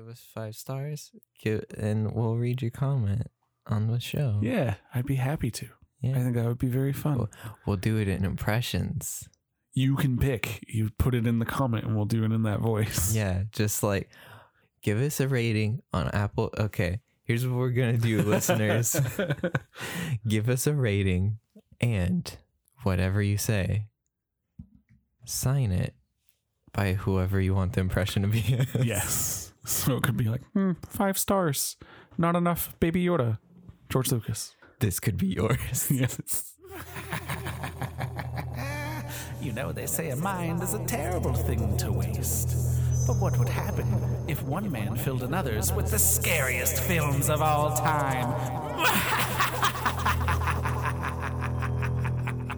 give us five stars, give, and we'll read your comment on the show. Yeah, I'd be happy to. Yeah. I think that would be very fun. Cool. We'll do it in impressions. You can pick. You put it in the comment and we'll do it in that voice. Yeah, just like give us a rating on Apple. Okay, here's what we're gonna do, listeners. Give us a rating and whatever you say, sign it by whoever you want the impression to be. yes. So it could be like, hmm, five stars. Not enough Baby Yoda. George Lucas. This could be yours. Yes. You know, they say a mind is a terrible thing to waste. But what would happen if one man filled another's with the scariest films of all time?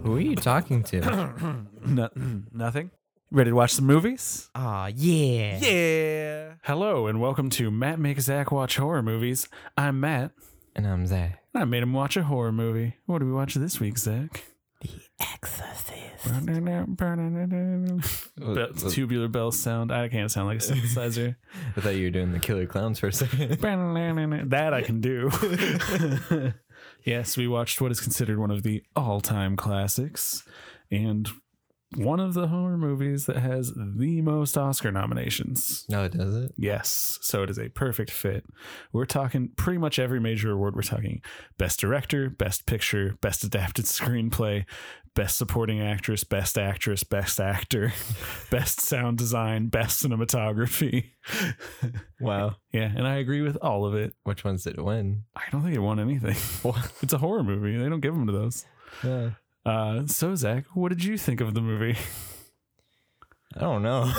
Who are you talking to? No, nothing. Ready to watch some movies? Aw, yeah. Yeah. Hello and welcome to Matt Makes Zach Watch Horror Movies. I'm Matt. And I'm Zach. I made him watch a horror movie. What did we watch this week, Zach? The Exorcist. Bell, tubular bell sound. I can't sound like a synthesizer. I thought you were doing the killer clowns for a second. that I can do. yes, we watched what is considered one of the all-time classics and one of the horror movies that has the most Oscar nominations. no, it does it. Yes, so it is a perfect fit. We're talking pretty much every major award. We're talking best director, best picture, best adapted screenplay, best supporting actress, best actress, best actor, best sound design, best cinematography. Wow. yeah, and I agree with all of it. Which ones did it win? I don't think it won anything. it's a horror movie. They don't give them to those. Yeah. Uh, so Zach, what did you think of the movie? I don't know.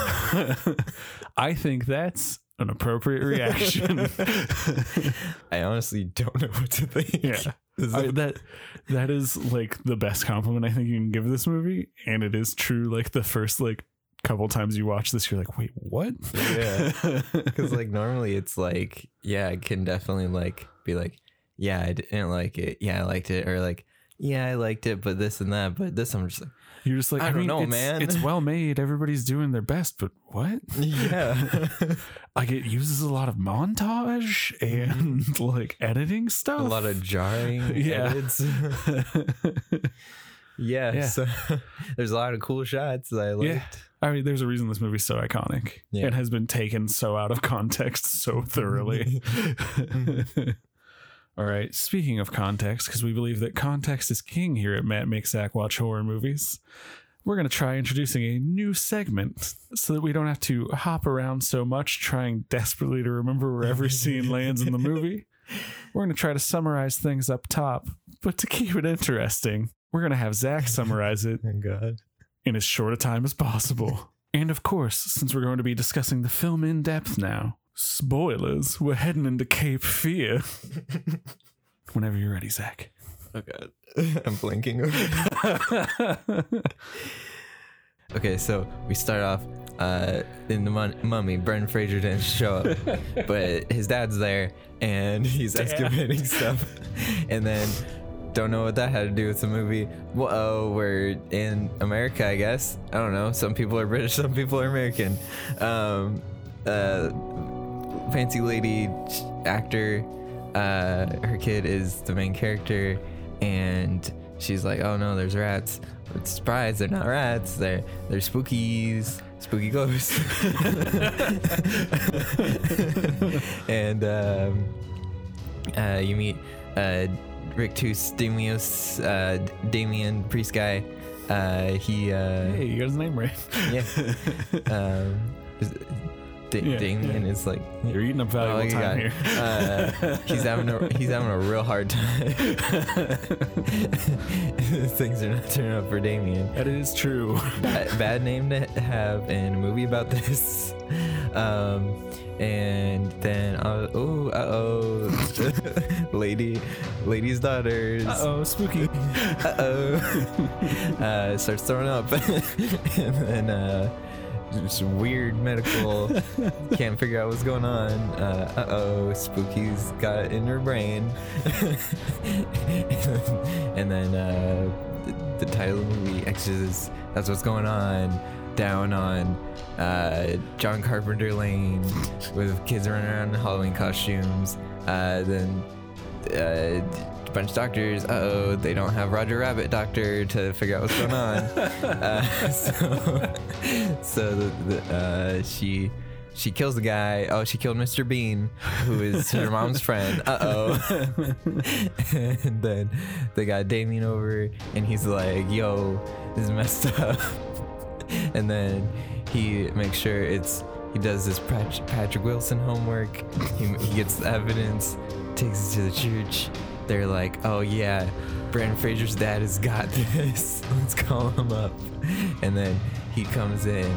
I think that's an appropriate reaction. I honestly don't know what to think. yeah. I, that that is like the best compliment I think you can give this movie, and it is true. Like the first like couple times you watch this, you're like, wait, what? Yeah. Because like normally it's like, yeah, I can definitely like be like, yeah, I didn't like it. Yeah, I liked it. Or like, yeah, I liked it, but this and that. But this, I'm just like, you're just like, I I, don't mean, know, it's, man. It's well made. Everybody's doing their best, but what? yeah, Like it uses a lot of montage and mm-hmm. like editing stuff. a lot of jarring Yeah. edits. yeah, Yeah. so there's a lot of cool shots that I liked. Yeah. I mean, there's a reason this movie's so iconic. Yeah. It has been taken so out of context so thoroughly. Mm-hmm. All right. Speaking of context, because we believe that context is king here at Matt Makes Zach Watch Horror Movies, we're going to try introducing a new segment so that we don't have to hop around so much trying desperately to remember where every scene lands in the movie. We're going to try to summarize things up top, but to keep it interesting, we're going to have Zach summarize it God. in as short a time as possible. and of course, since we're going to be discussing the film in depth now, spoilers, we're heading into Cape Fear. Whenever you're ready, Zach. Oh God. I'm blinking. okay, so we start off uh, in the mun- mummy. Brendan Fraser didn't show up, but his dad's there and he's excavating stuff. And then don't know what that had to do with the movie. Whoa, we're in America, I guess. I don't know. Some people are British, some people are American. Um, uh, fancy lady actor. Uh, her kid is the main character, and she's like, "Oh no, there's rats." But surprise, they're not rats. They're they're spookies, spooky ghosts. and um, uh, you meet uh, Rictus Damios, uh, Damien Priest guy. Uh, he uh, Hey, you got his name right. yeah. um, is- Da- Yeah, Damien is like You're eating up valuable Oh, time here. Uh, he's having a he's having a real hard time. Things are not turning up for Damien. that is true. Bad, bad name to have in a movie about this. Um, and then uh, oh uh oh, lady, lady's daughters. Uh oh, spooky. Uh-oh. uh, starts throwing up. and then uh, just weird medical. Can't figure out what's going on. Uh, uh-oh, Spooky's got it in her brain. and then uh, the, the title of the movie, Exorcist, that's what's going on. down on uh, John Carpenter Lane with kids running around in Halloween costumes. Uh, then uh, bunch of doctors. Uh oh, they don't have Roger Rabbit doctor to figure out what's going on. uh, so, so the, the, uh, she she kills the guy. Oh, she killed Mr. Bean, who is her mom's friend. Uh oh. and then they got Damien over, and he's like, "Yo, this is messed up." and then he makes sure it's he does his Pat- Patrick Wilson homework. He, he gets the evidence, takes it to the church. They're like, "Oh yeah, Brendan Fraser's dad has got this. Let's call him up." And then he comes in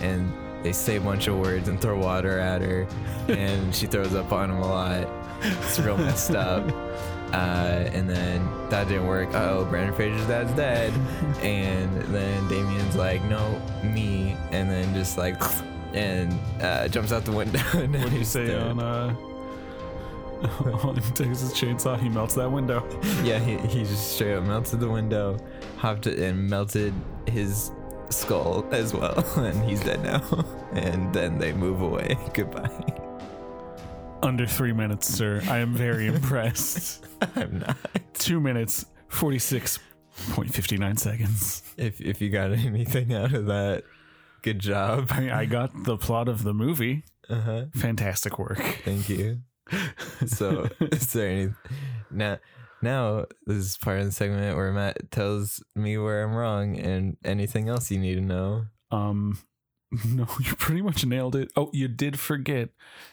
and they say a bunch of words and throw water at her, and she throws up on him a lot. It's real messed up. Uh, and then that didn't work. Oh, Brendan Fraser's dad's dead. And then Damien's like, no, me. And then just like, and uh, jumps out the window. And What do you say dead. on uh on Texas Chainsaw? He melts that window. Yeah, he, he just straight up melted the window, hopped it, and melted his skull as well. And he's dead now. And then they move away. Goodbye. Under three minutes, sir. I am very impressed. I'm not. Two minutes, forty six point fifty nine seconds. If if you got anything out of that, good job. I I got the plot of the movie. Uh huh. Fantastic work. Thank you. So, is there any now? Now this is part of the segment where Matt tells me where I'm wrong and anything else you need to know. Um, no, you pretty much nailed it. Oh, you did forget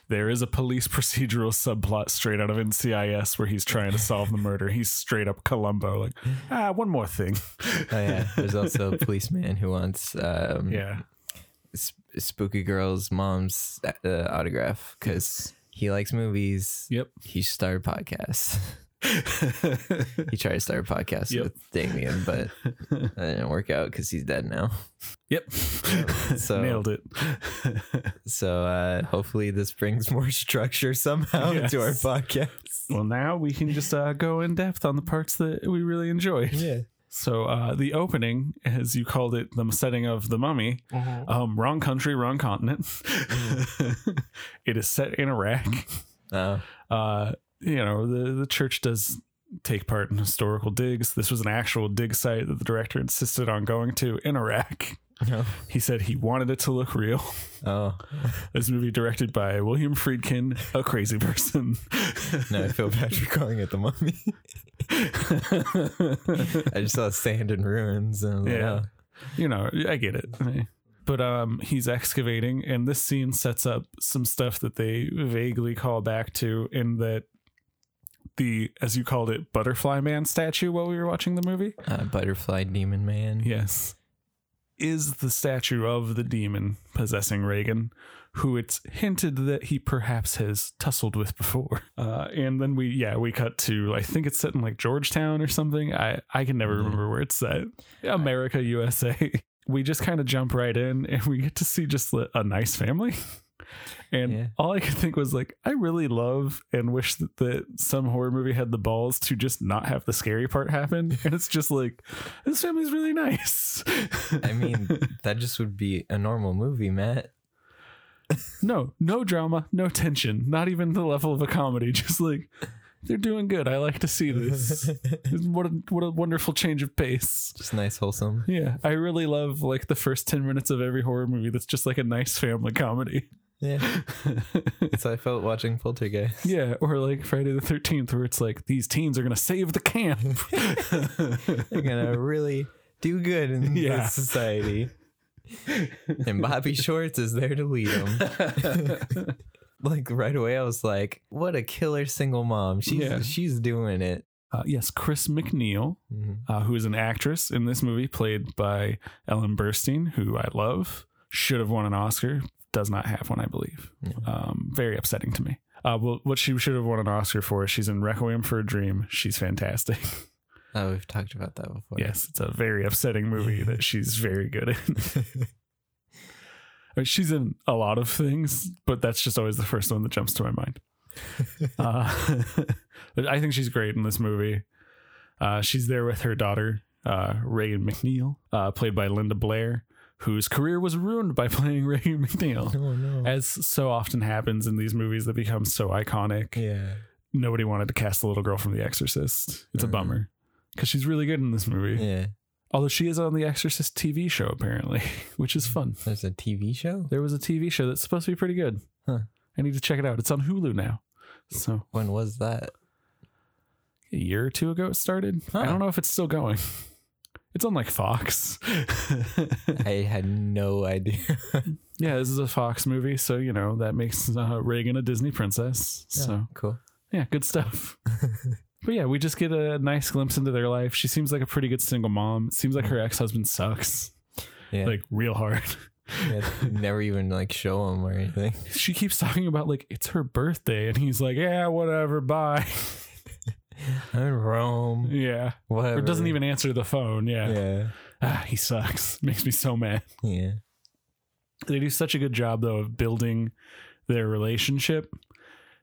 there is a police procedural subplot straight out of NCIS where he's trying to solve the murder. He's straight up Columbo, like, ah, one more thing. Oh yeah, there's also a policeman who wants um, Yeah. sp- spooky girl's mom's uh, autograph because he likes movies. Yep. He started podcasts. he tried to start a podcast Yep. with Damien, but that didn't work out because he's dead now. Yep. So- nailed it. So uh, hopefully this brings more structure somehow to our podcast. well, now we can just uh, go in depth on the parts that we really enjoy. Yeah. So uh, the opening, as you called it, the setting of the mummy, um, wrong country, wrong continent. it is set in Iraq. Oh, Uh, you know, the the church does take part in historical digs. This was an actual dig site that the director insisted on going to in Iraq. no. He said he wanted it to look real. Oh, This movie directed by William Friedkin, a crazy person. no, I feel bad for calling it the mummy. I just saw sand and ruins. And was like, Yeah. oh. you know, I get it. But um, he's excavating, and this scene sets up some stuff that they vaguely call back to in that the, as you called it, Butterfly Man statue while we were watching the movie. uh, butterfly demon man. Yes. Is the statue of the demon possessing Regan, who it's hinted that he perhaps has tussled with before. Uh, and then we, yeah, we cut to, I think it's set in like Georgetown or something. I, I can never Mhm. remember where it's set. America, USA. We just kind of jump right in and we get to see just a nice family. And Yeah. all I could think was like, I really love and wish that, that some horror movie had the balls to just not have the scary part happen. And it's just like, this family's really nice. I mean, that just would be a normal movie, Matt. no, no drama, no tension, not even the level of a comedy. Just like, they're doing good. I like to see this. what a, what a wonderful change of pace. just nice, wholesome. Yeah, I really love like the first 10 minutes of every horror movie that's just like a nice family comedy. Yeah, how I felt watching Poltergeist. yeah, or like Friday the 13th, where it's like these teens are going to save the camp. They're gonna really do good in Yeah. this society. and Bobby Shorts is there to lead them. like right away, I was like, "What a killer single mom! She's Yeah. she's doing it." Uh, yes, Chris MacNeil, Mhm. uh, who is an actress in this movie, played by Ellen Burstyn, who I love. Should have won an Oscar, does not have one, I believe. Um, very upsetting to me. Uh, well, what she should have won an Oscar for, is she's in Requiem for a Dream. She's fantastic. Oh, we've talked about that before. yes, it's a very upsetting movie that she's very good in. I mean, she's in a lot of things, but that's just always the first one that jumps to my mind. Uh, I think she's great in this movie. Uh, she's there with her daughter, uh, Regan MacNeil, uh, played by Linda Blair, whose career was ruined by playing Regan MacNeil. Oh no. As so often happens in these movies that become so iconic, yeah. nobody wanted to cast the little girl from The Exorcist. It's a Mhm. bummer because she's really good in this movie. Yeah. Although she is on the Exorcist TV show apparently, which is fun. There's a TV show. There was a TV show that's supposed to be pretty good. Huh. I need to check it out. It's on Hulu now. So When was that? a year or two ago it started. I don't know if it's still going. It's on like Fox. I had no idea. yeah, this is a Fox movie, so you know that makes uh, Regan a Disney princess. So cool. yeah, good stuff. but yeah, we just get a nice glimpse into their life. She seems like a pretty good single mom. It seems like her ex husband sucks, Yeah. like real hard. yeah never even like show him or anything. She keeps talking about like it's her birthday, and he's like, yeah, whatever, bye. I'm in Rome. yeah, Whatever. or doesn't even answer the phone. Yeah, Yeah. ah, he sucks. Makes me so mad. Yeah. they do such a good job though of building their relationship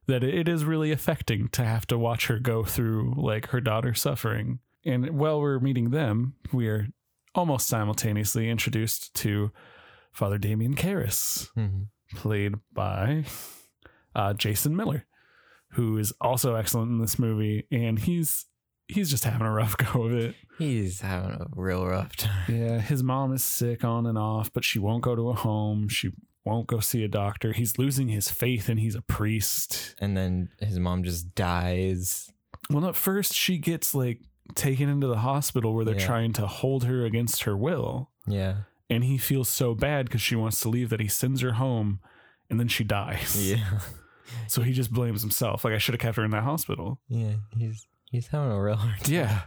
that it is really affecting to have to watch her go through like her daughter suffering and while we're meeting them we are almost simultaneously introduced to father damien Karras, hmm played by uh, jason miller who is also excellent in this movie and he's he's just having a rough go of it He's having a real rough time. yeah, his mom is sick on and off, but she won't go to a home. She won't go see a doctor. He's losing his faith and he's a priest. And then his mom just dies. Well, at first, she gets like taken into the hospital where they're Yeah. trying to hold her against her will. Yeah. And he feels so bad because she wants to leave that he sends her home and then she dies. Yeah. So he just blames himself. Like, I should have kept her in that hospital. Yeah. He's he's having a real hard time. Yeah.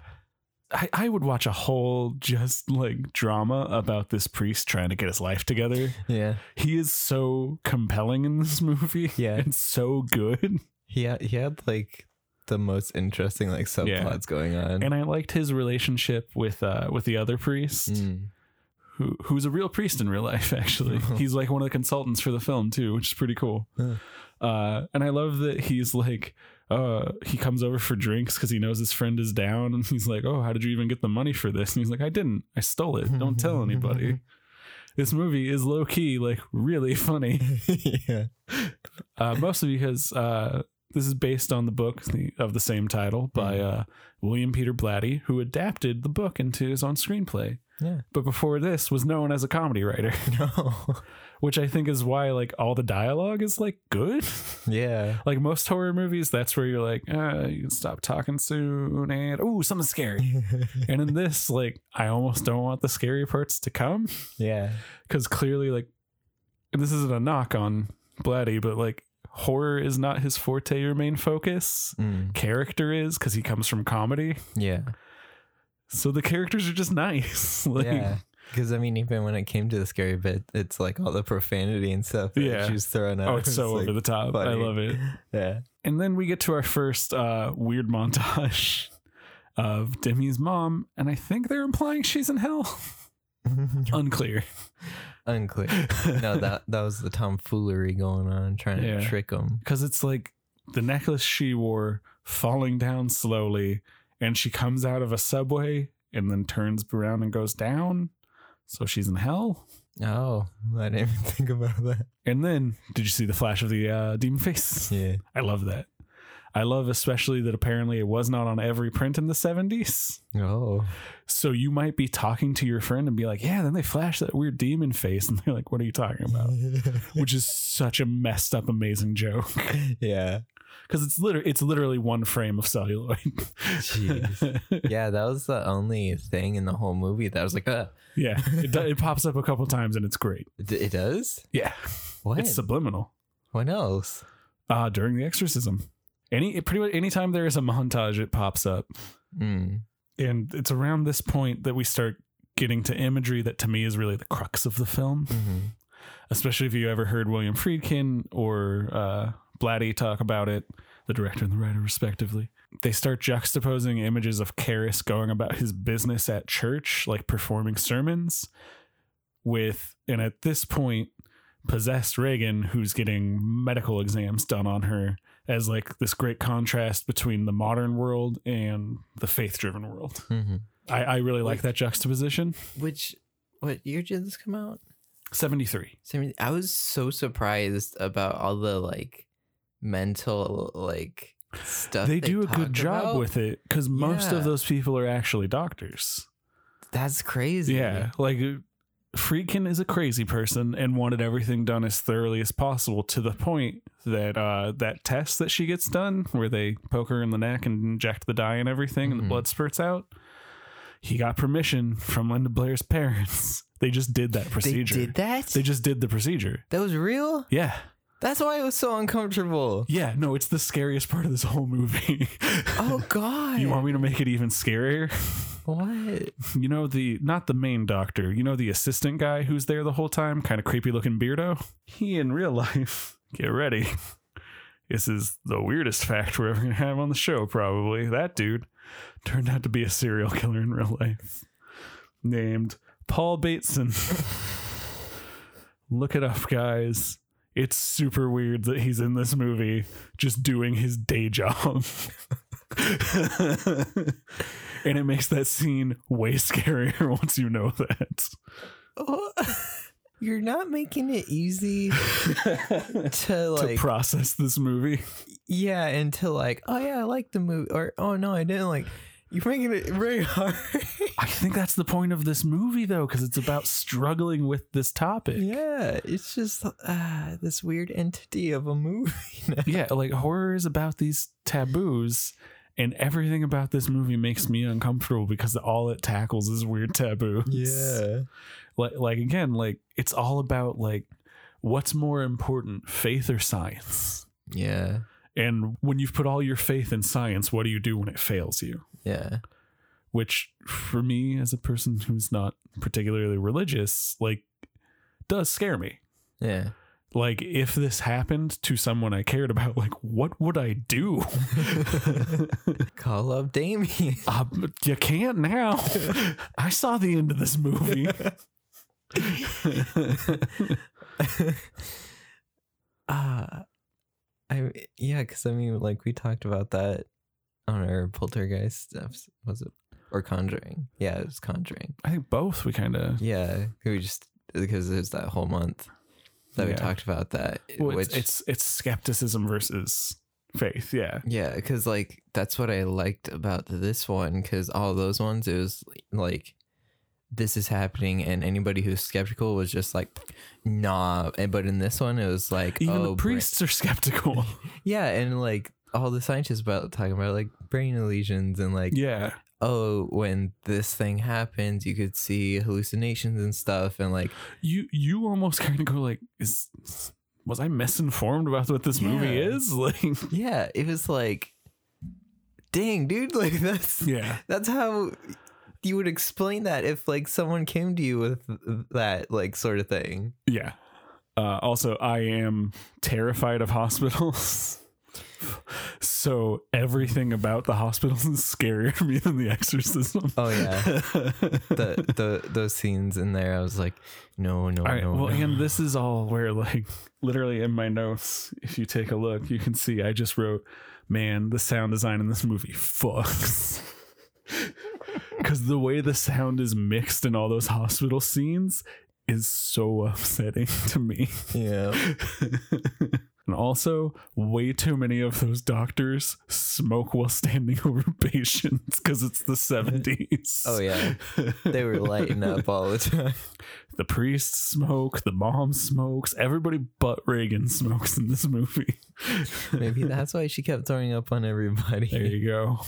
I, I would watch a whole just like drama about this priest trying to get his life together. Yeah. he is so compelling in this movie. Yeah. And so good. He had he had like the most interesting like subplots Yeah. going on. And I liked his relationship with uh with the other priest, Mm. who who's a real priest in real life, actually. he's like one of the consultants for the film too, which is pretty cool. Huh. Uh and I love that he's like uh he comes over for drinks because he knows his friend is down and he's like, Oh, how did you even get the money for this? And he's like, I didn't. I stole it. Don't tell anybody. This movie is low key, like really funny. yeah. uh, mostly because uh, this is based on the book of the same title by Mm-hmm. uh, William Peter Blatty, who adapted the book into his own screenplay. Yeah. But before this, was known as a comedy writer, No. Which I think is why like all the dialogue is like good. yeah. like most horror movies, that's where you're like, uh, you can stop talking soon, and oh, something scary. and in this, like, I almost don't want the scary parts to come yeah. because clearly, like, and this isn't a knock on Blatty, but like, horror is not his forte or main focus. Mm. Character is because he comes from comedy, Yeah. so the characters are just nice. like, yeah. Because I mean, even when it came to the scary bit, it's like all the profanity and stuff that Yeah. she's throwing out. Oh, it's so like, over the top. I love it. Yeah. And then we get to our first uh, weird montage of Demi's mom, and I think they're implying she's in hell. Unclear. Unclear. No, that that was the tomfoolery going on, trying Yeah. to trick them. because it's like the necklace she wore falling down slowly, and she comes out of a subway and then turns around and goes down. So she's in hell. Oh, I didn't even think about that. And then, did you see the flash of the uh, demon face? Yeah. I love that. I love especially that apparently it was not on every print in the 70s. Oh. So you might be talking to your friend and be like, yeah, then they flash that weird demon face. And they're like, what are you talking about? Which is such a messed up, amazing joke. yeah. Because it's literally it's literally one frame of celluloid. Jeez. Yeah, that was the only thing in the whole movie that I was like, uh, yeah. It, it pops up a couple times and it's great. it, does? Yeah. What? It's subliminal. what else? Uh during the exorcism. Any pretty much anytime there is a montage, it pops up. Mm. And it's around this point that we start getting to imagery that to me is really the crux of the film. hmm especially if you ever heard William Friedkin or uh, Blatty talk about it, the director and the writer, respectively. They start juxtaposing images of Karras going about his business at church, like performing sermons, with, and at this point, possessed Regan, who's getting medical exams done on her, as like this great contrast between the modern world and the faith driven world. hmm I, I really like that juxtaposition. Which what year did this come out? 73. 70 I was so surprised about all the like mental like stuff. They do a good job about. with it because most Yeah. of those people are actually doctors. That's crazy. Yeah, like Friedkin is a crazy person and wanted everything done as thoroughly as possible to the point that uh, that test that she gets done, where they poke her in the neck and inject the dye and everything, and the Mhm. blood spurts out. He got permission from Linda Blair's parents. They just did that procedure. They did that? They just did the procedure. that was real? Yeah. That's why it was so uncomfortable. Yeah. No, it's the scariest part of this whole movie. Oh god. you want me to make it even scarier? what? You know the not the main doctor. You know the assistant guy who's there the whole time, kind of creepy looking beardo. He in real life. Get ready. This is the weirdest fact we're ever gonna have on the show. Probably that dude turned out to be a serial killer in real life, named Paul Bateson. Look it up, guys. It's super weird that he's in this movie just doing his day job. and it makes that scene way scarier once you know that. Oh, You're not making it easy to to like process this movie. yeah, and to like, oh yeah, I like the movie or oh no, I didn't like you're making it very hard. I think that's the point of this movie, though, because it's about struggling with this topic. yeah, it's just uh, this weird entity of a movie. now. Yeah, like horror is about these taboos, and everything about this movie makes me uncomfortable because all it tackles is weird taboos. Yeah. like like again, like it's all about like what's more important, faith or science. Yeah. And when you've put all your faith in science, what do you do when it fails you? Yeah. Which, for me, as a person who's not particularly religious, like, does scare me. Yeah. Like, if this happened to someone I cared about, like, what would I do? Call up Damien. uh, you can't now. I saw the end of this movie. uh I yeah, because I mean, like we talked about that on our poltergeist stuff. Was it or Conjuring? Yeah, it was Conjuring. I think both we kind of. Yeah, we just because there's that whole month that we talked about that. Eh, well, which it's, it's it's skepticism versus faith. Yeah. yeah, because like that's what I liked about this one. Because all those ones, it was like this is happening, and anybody who's skeptical was just like, nah. And- But in this one, it was like Even oh, the priests are skeptical. Yeah, and like all the scientists about talking about like brain lesions and like yeah. oh when this thing happens you could see hallucinations and stuff and like You you almost kind of go like, is was I misinformed about what this movie is? Like, yeah it was like dang dude like that's yeah. that's how you would explain that if like someone came to you with that like sort of thing Yeah. Uh, also, I am terrified of hospitals. So everything about the hospitals is scarier to me than the exorcism. oh yeah the the those scenes in there i was like no no All right. no well, no. and this is all where, like, literally in my notes, if you take a look, you can see I just wrote, man, the sound design in this movie fucks. Because the way the sound is mixed in all those hospital scenes is so upsetting to me. yeah also, way too many of those doctors smoke while standing over patients because it's the 70s. oh yeah they were lighting up all the time The priests smoke, the mom smokes, everybody but Regan smokes in this movie. Maybe that's why she kept throwing up on everybody. There you go.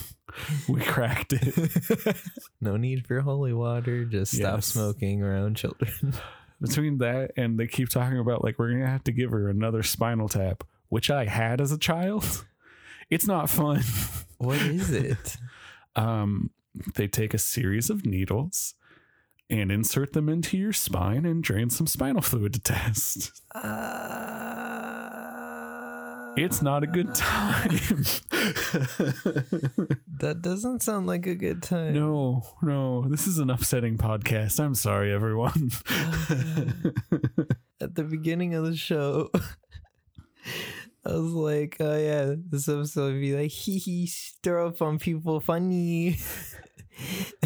We cracked it. no need for holy water. Just stop Yes. smoking around children. Between that and they keep talking about like we're gonna have to give her another spinal tap, which I had as a child. It's not fun. what is it? Um, they take a series of needles and insert them into your spine and drain some spinal fluid to test. Uh, It's not a good time. that doesn't sound like a good time. no, no, this is an upsetting podcast. I'm sorry, everyone. At the beginning of the show, I was like, "Oh yeah, this episode would be like hee hee, stir up on people, funny."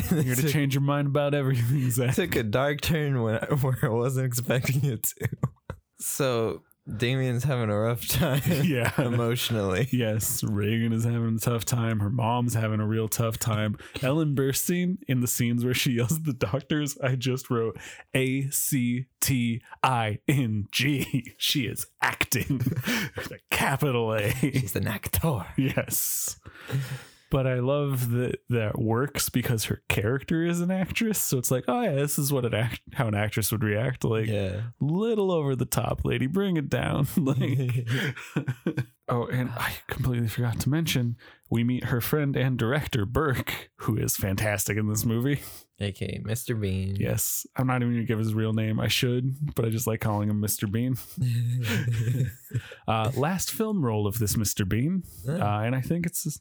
Here to change your mind about everything, Zach. took a dark turn when I, where I wasn't expecting it to. So Damien's having a rough time Yeah. emotionally. Yes, Regan is having a tough time. Her mom's having a real tough time. Ellen Burstyn in the scenes where she yells at the doctors, I just wrote A C T I N G. She is acting. with a capital A. She's an actor. yes. But I love that that works because her character is an actress. So it's like, oh yeah, this is what an act how an actress would react. Like Yeah. little over the top, lady. Bring it down. like Oh, and I completely forgot to mention we meet her friend and director Burke, who is fantastic in this movie. AKA Mr. Bean. Yes, I'm not even gonna give his real name. I should, but I just like calling him Mr. Bean. Uh, last film role of this Mr. Bean, uh, and I think it's a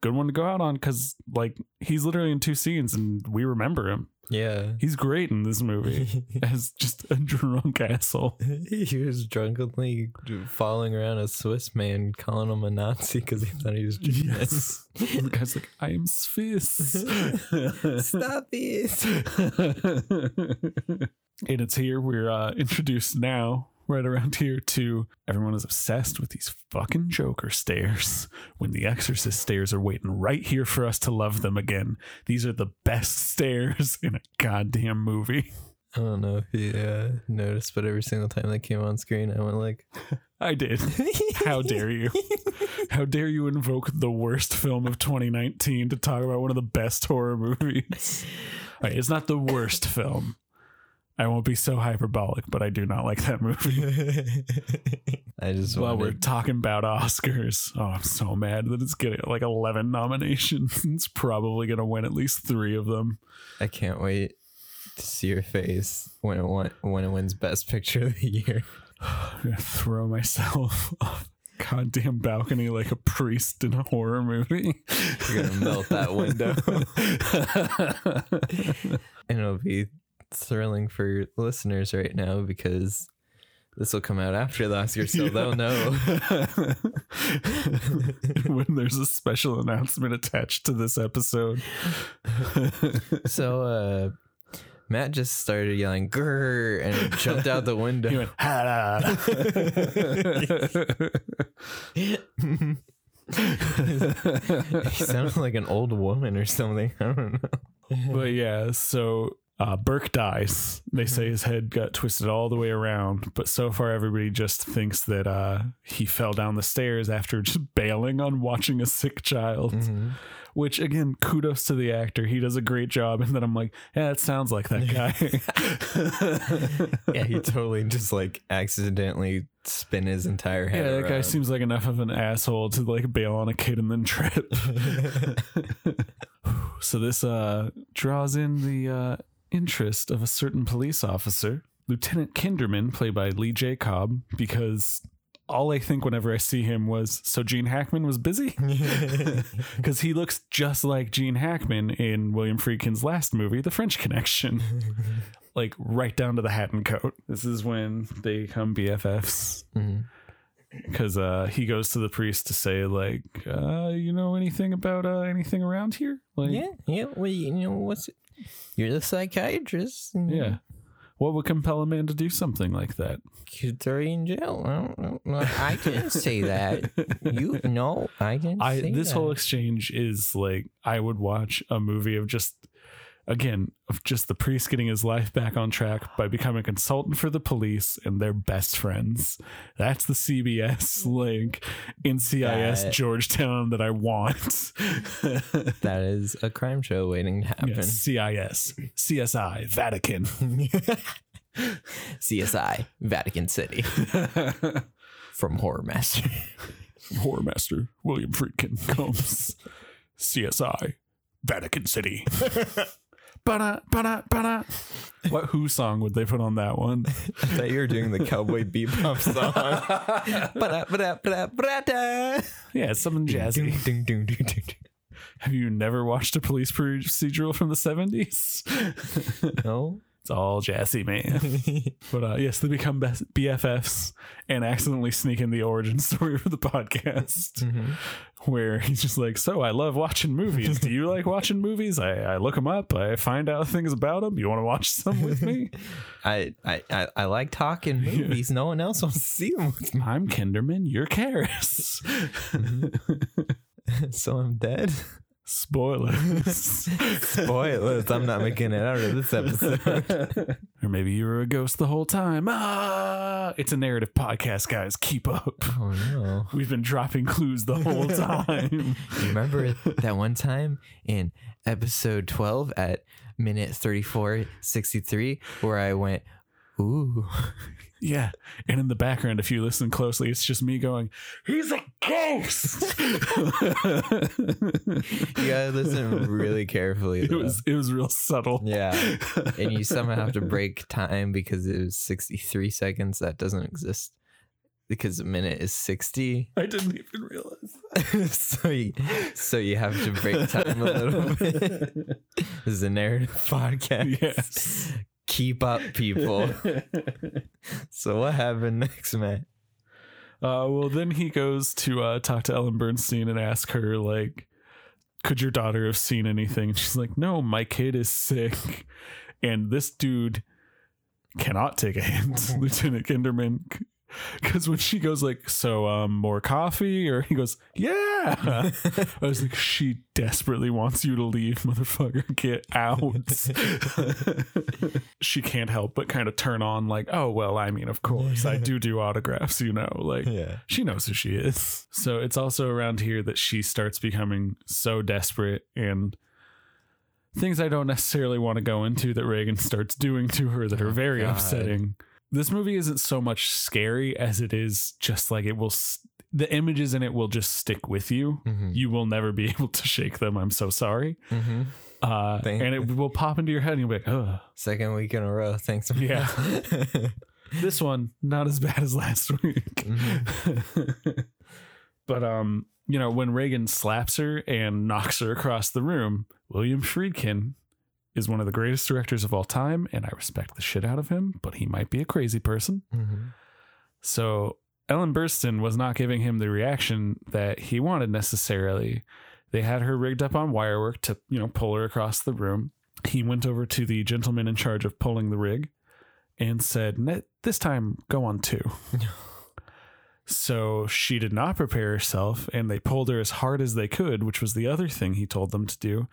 good one to go out on because like he's literally in two scenes and we remember him. yeah. He's great in this movie as just a drunk asshole. he was drunkenly following around a Swiss man, calling him a Nazi because he thought he was Yes. the guy's like, I am Swiss. Stop it. and it's here we're uh, introduced now right around here too. everyone is obsessed with these fucking joker stairs when the exorcist stairs are waiting right here for us to love them again. These are the best stairs in a goddamn movie. I don't know if you uh, noticed, but every single time they came on screen, I went like, i did. How dare you. How dare you invoke the worst film of 2019 to talk about one of the best horror movies. Right, it's not the worst film I won't be so hyperbolic, but I do not like that movie. I just Well, we're talking about Oscars. Oh, I'm so mad that it's getting like 11 nominations. It's probably going to win at least three of them. I can't wait to see your face when it won, when it wins Best Picture of the Year. I'm to throw myself off goddamn balcony like a priest in a horror movie. You're gonna melt that window, and it'll be thrilling for listeners right now because this will come out after the Oscars, so they'll know. when there's a special announcement attached to this episode. So, uh, Matt just started yelling "grrr" and jumped out the window. He went, "Ha, he sounded like an old woman or something. I don't know. but yeah, so uh, Burke dies. They say his head got twisted all the way around, but so far everybody just thinks that uh, he fell down the stairs after just bailing on watching a sick child. Which again, kudos to the actor. He does a great job. And then I'm like, yeah, it sounds like that guy. Yeah, he totally just like accidentally spin his entire head. yeah, that guy seems like enough of an asshole to like bail on a kid and then trip. so this uh draws in the uh interest of a certain police officer, Lieutenant Kinderman, played by Lee J. Cobb, because all I think whenever I see him was so Gene Hackman was busy because he looks just like Gene Hackman in William Friedkin's last movie, The French Connection, like right down to the hat and coat. This is when they become BFFs because uh, he goes to the priest to say like, uh, you know anything about uh, anything around here? Like, Yeah, yeah. Well, you know what's? You're the psychiatrist. yeah. What would compel a man to do something like that? Could throw you in jail. I don't know. I didn't say that. You no, I didn't. I say this that. whole exchange is like I would watch a movie of just again of just the priest getting his life back on track by becoming a consultant for the police and their best friends. That's the CBS like NCIS That- Georgetown that I want. that is a crime show waiting to happen. Yes, CIS, CSI, Vatican. CSI, Vatican City, from Horror Master. Horror Master William Friedkin comes. CSI, Vatican City. Ba-da, ba-da, ba-da. What Who song would they put on that one? I thought you were doing the Cowboy Bebop song. Ba-da, ba-da, ba-da, ba-da. Yeah, it's something jazzy. Ding, ding, ding, ding, ding. Have you never watched a police procedural from the 70s? No, It's all jazzy, man. but uh, yes, they become best BFFs and accidentally sneak in the origin story for the podcast, Mhm. where he's just like, "So I love watching movies. Do you like watching movies? I, I look them up. I find out things about them. You want to watch some with me? I, I, I, I like talking movies. No one else wants to see them. I'm Kinderman. You're Karras. So I'm dead. Spoilers. Spoilers. I'm not making it out of this episode. or maybe you were a ghost the whole time. Ah, it's a narrative podcast, guys. Keep up. Oh no. We've been dropping clues the whole time. Remember that one time in episode 12 at minute 3463 where I went, Ooh. Yeah. And in the background, if you listen closely, it's just me going, He's a ghost. You gotta listen really carefully. it though. was it was real subtle. Yeah. And you somehow have to break time because it was 63 seconds. That doesn't exist because a minute is 60. I didn't even realize. so, you, so you have to break time a little bit. This is a narrative podcast. Yes. Keep up, people. so what happened next, man? Uh, well, then he goes to uh, talk to Ellen Bernstein and ask her, like, could your daughter have seen anything? She's like, no, my kid is sick. And this dude cannot take a hint, Lieutenant Kinderman. Because when she goes like, so um, more coffee, or he goes, yeah, I was like, she desperately wants you to leave, motherfucker, get out. she can't help but kind of turn on like, oh well, I mean, of course, I do do autographs, you know, like Yeah. she knows who she is. So it's also around here that she starts becoming so desperate and things I don't necessarily want to go into that Regan starts doing to her that are very God. upsetting. This movie isn't so much scary as it is just like it will the images in it will just stick with you. Mhm. You will never be able to shake them. I'm so sorry. Mm-hmm. Uh, and it will pop into your head and you'll be like, oh, Second week in a row. Thanks. Yeah. this one not as bad as last week. Mm-hmm. but um, you know, when Regan slaps her and knocks her across the room, William Friedkin is one of the greatest directors of all time, and I respect the shit out of him, but he might be a crazy person. Mhm. So Ellen Burstyn was not giving him the reaction that he wanted necessarily. They had her rigged up on wire work to, you know, pull her across the room. He went over to the gentleman in charge of pulling the rig and said, This time, go on two. so she did not prepare herself, and they pulled her as hard as they could, which was the other thing he told them to do.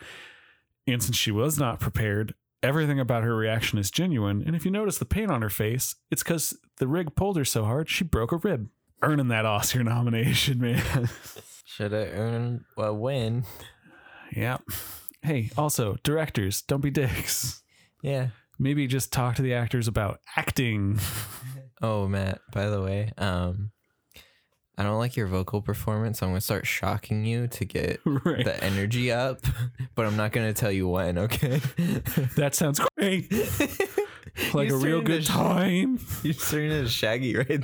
And since she was not prepared, everything about her reaction is genuine. And if you notice the pain on her face, it's because the rig pulled her so hard she broke a rib, earning that Oscar nomination, man. Should have earned a win. yeah. Hey, also, directors, don't be dicks. Yeah. Maybe just talk to the actors about acting. Oh, Matt, by the way, um, I don't like your vocal performance. I'm going to start shocking you to get right. the energy up, but I'm not going to tell you when, okay? That sounds great. Like You're a real good sh- time. You're turning into Shaggy right there.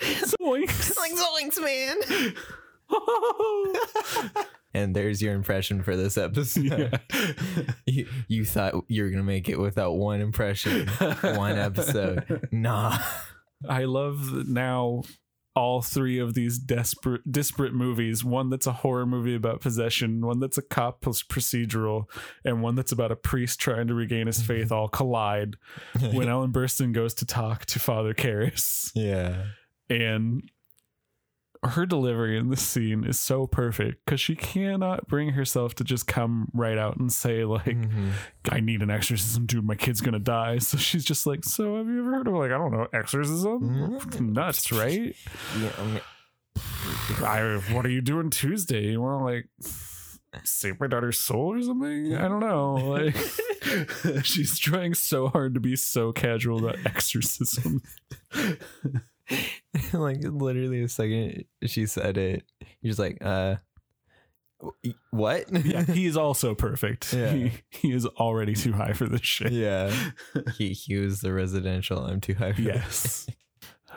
Zoinks. like Zoinks, man. And there's your impression for this episode. yeah. You, you thought you were going to make it without one impression, one episode. Nah. I love now all three of these desperate disparate movies one that's a horror movie about possession one that's a cop procedural and one that's about a priest trying to regain his mm-hmm. faith all collide when ellen burstyn goes to talk to father Karras. Yeah. and her delivery in this scene is so perfect because she cannot bring herself to just come right out and say like Mhm. I need an exorcism, dude. My kid's gonna die. So she's just like, so have you ever heard of like I don't know exorcism? Mhm. Nuts, right? Yeah, I mean, I, what are you doing Tuesday? You want to like save my daughter's soul or something? I don't know. Like she's trying so hard to be so casual about exorcism. like literally the second she said it, you're just like, uh, what? Yeah, he is also perfect. Yeah. He, he is already too high for this shit. yeah. He he was the residential. I'm too high. For Yes.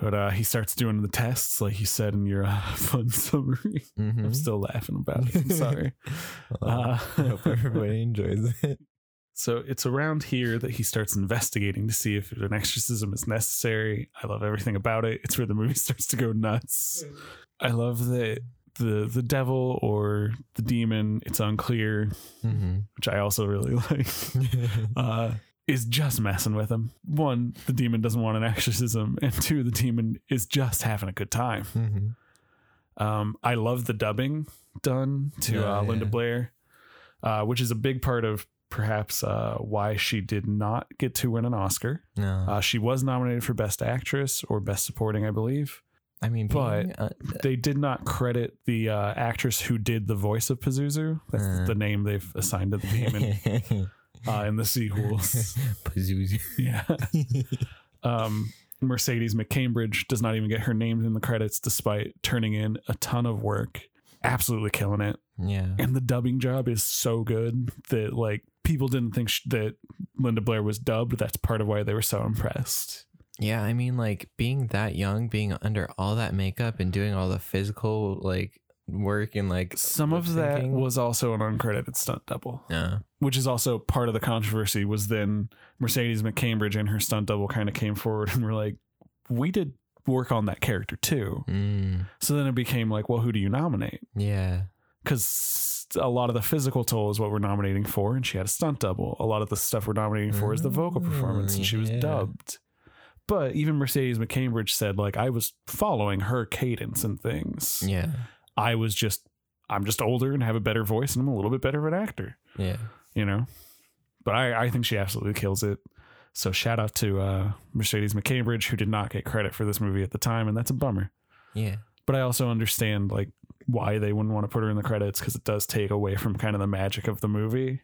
But uh, he starts doing the tests, like you said in your uh, fun summary. Mhm. I'm still laughing about it. I'm sorry. Well, Uh, I hope everybody enjoys it. So it's around here that he starts investigating to see if an exorcism is necessary. I love everything about it. It's where the movie starts to go nuts. I love that the the devil or the demon, it's unclear, Mm-hmm. which I also really like. Uh is just messing with him. One, the demon doesn't want an exorcism, and two, the demon is just having a good time. mm-hmm. Um, I love the dubbing done to Oh, uh, Linda yeah. Blair, uh, which is a big part of perhaps uh, why she did not get to win an Oscar. No, Uh, she was nominated for Best Actress or Best Supporting, I believe. I mean, but- being, uh, They did not credit the uh, actress who did the voice of Pazuzu. That's Uh. the name they've assigned to the demon uh, in the sequels. Pazuzu. yeah. Um, Mercedes McCambridge does not even get her name in the credits despite turning in a ton of work. Absolutely killing it. yeah, and the dubbing job is so good that like people didn't think sh- that Linda Blair was dubbed. That's part of why they were so impressed. yeah. I mean, like being that young, being under all that makeup and doing all the physical like work and like Some of that was also an uncredited stunt double, yeah, which is also part of the controversy. Was then Mercedes McCambridge and her stunt double kind of came forward and were like, "We did work on that character too." mm, So then it became like, "Well, who do you nominate?" yeah, Because a lot of the physical toll is what we're nominating for, and she had a stunt double. A lot of the stuff we're nominating for is the vocal performance, and she was Mm, yeah. dubbed. But even Mercedes McCambridge said, like, I was following her cadence and things. yeah, I was just, I'm just older and have a better voice, and I'm a little bit better of an actor, yeah. you know? But I, I think she absolutely kills it. So shout out to uh, Mercedes McCambridge, who did not get credit for this movie at the time, and that's a bummer. Yeah. But I also understand, like, why they wouldn't want to put her in the credits because it does take away from kind of the magic of the movie.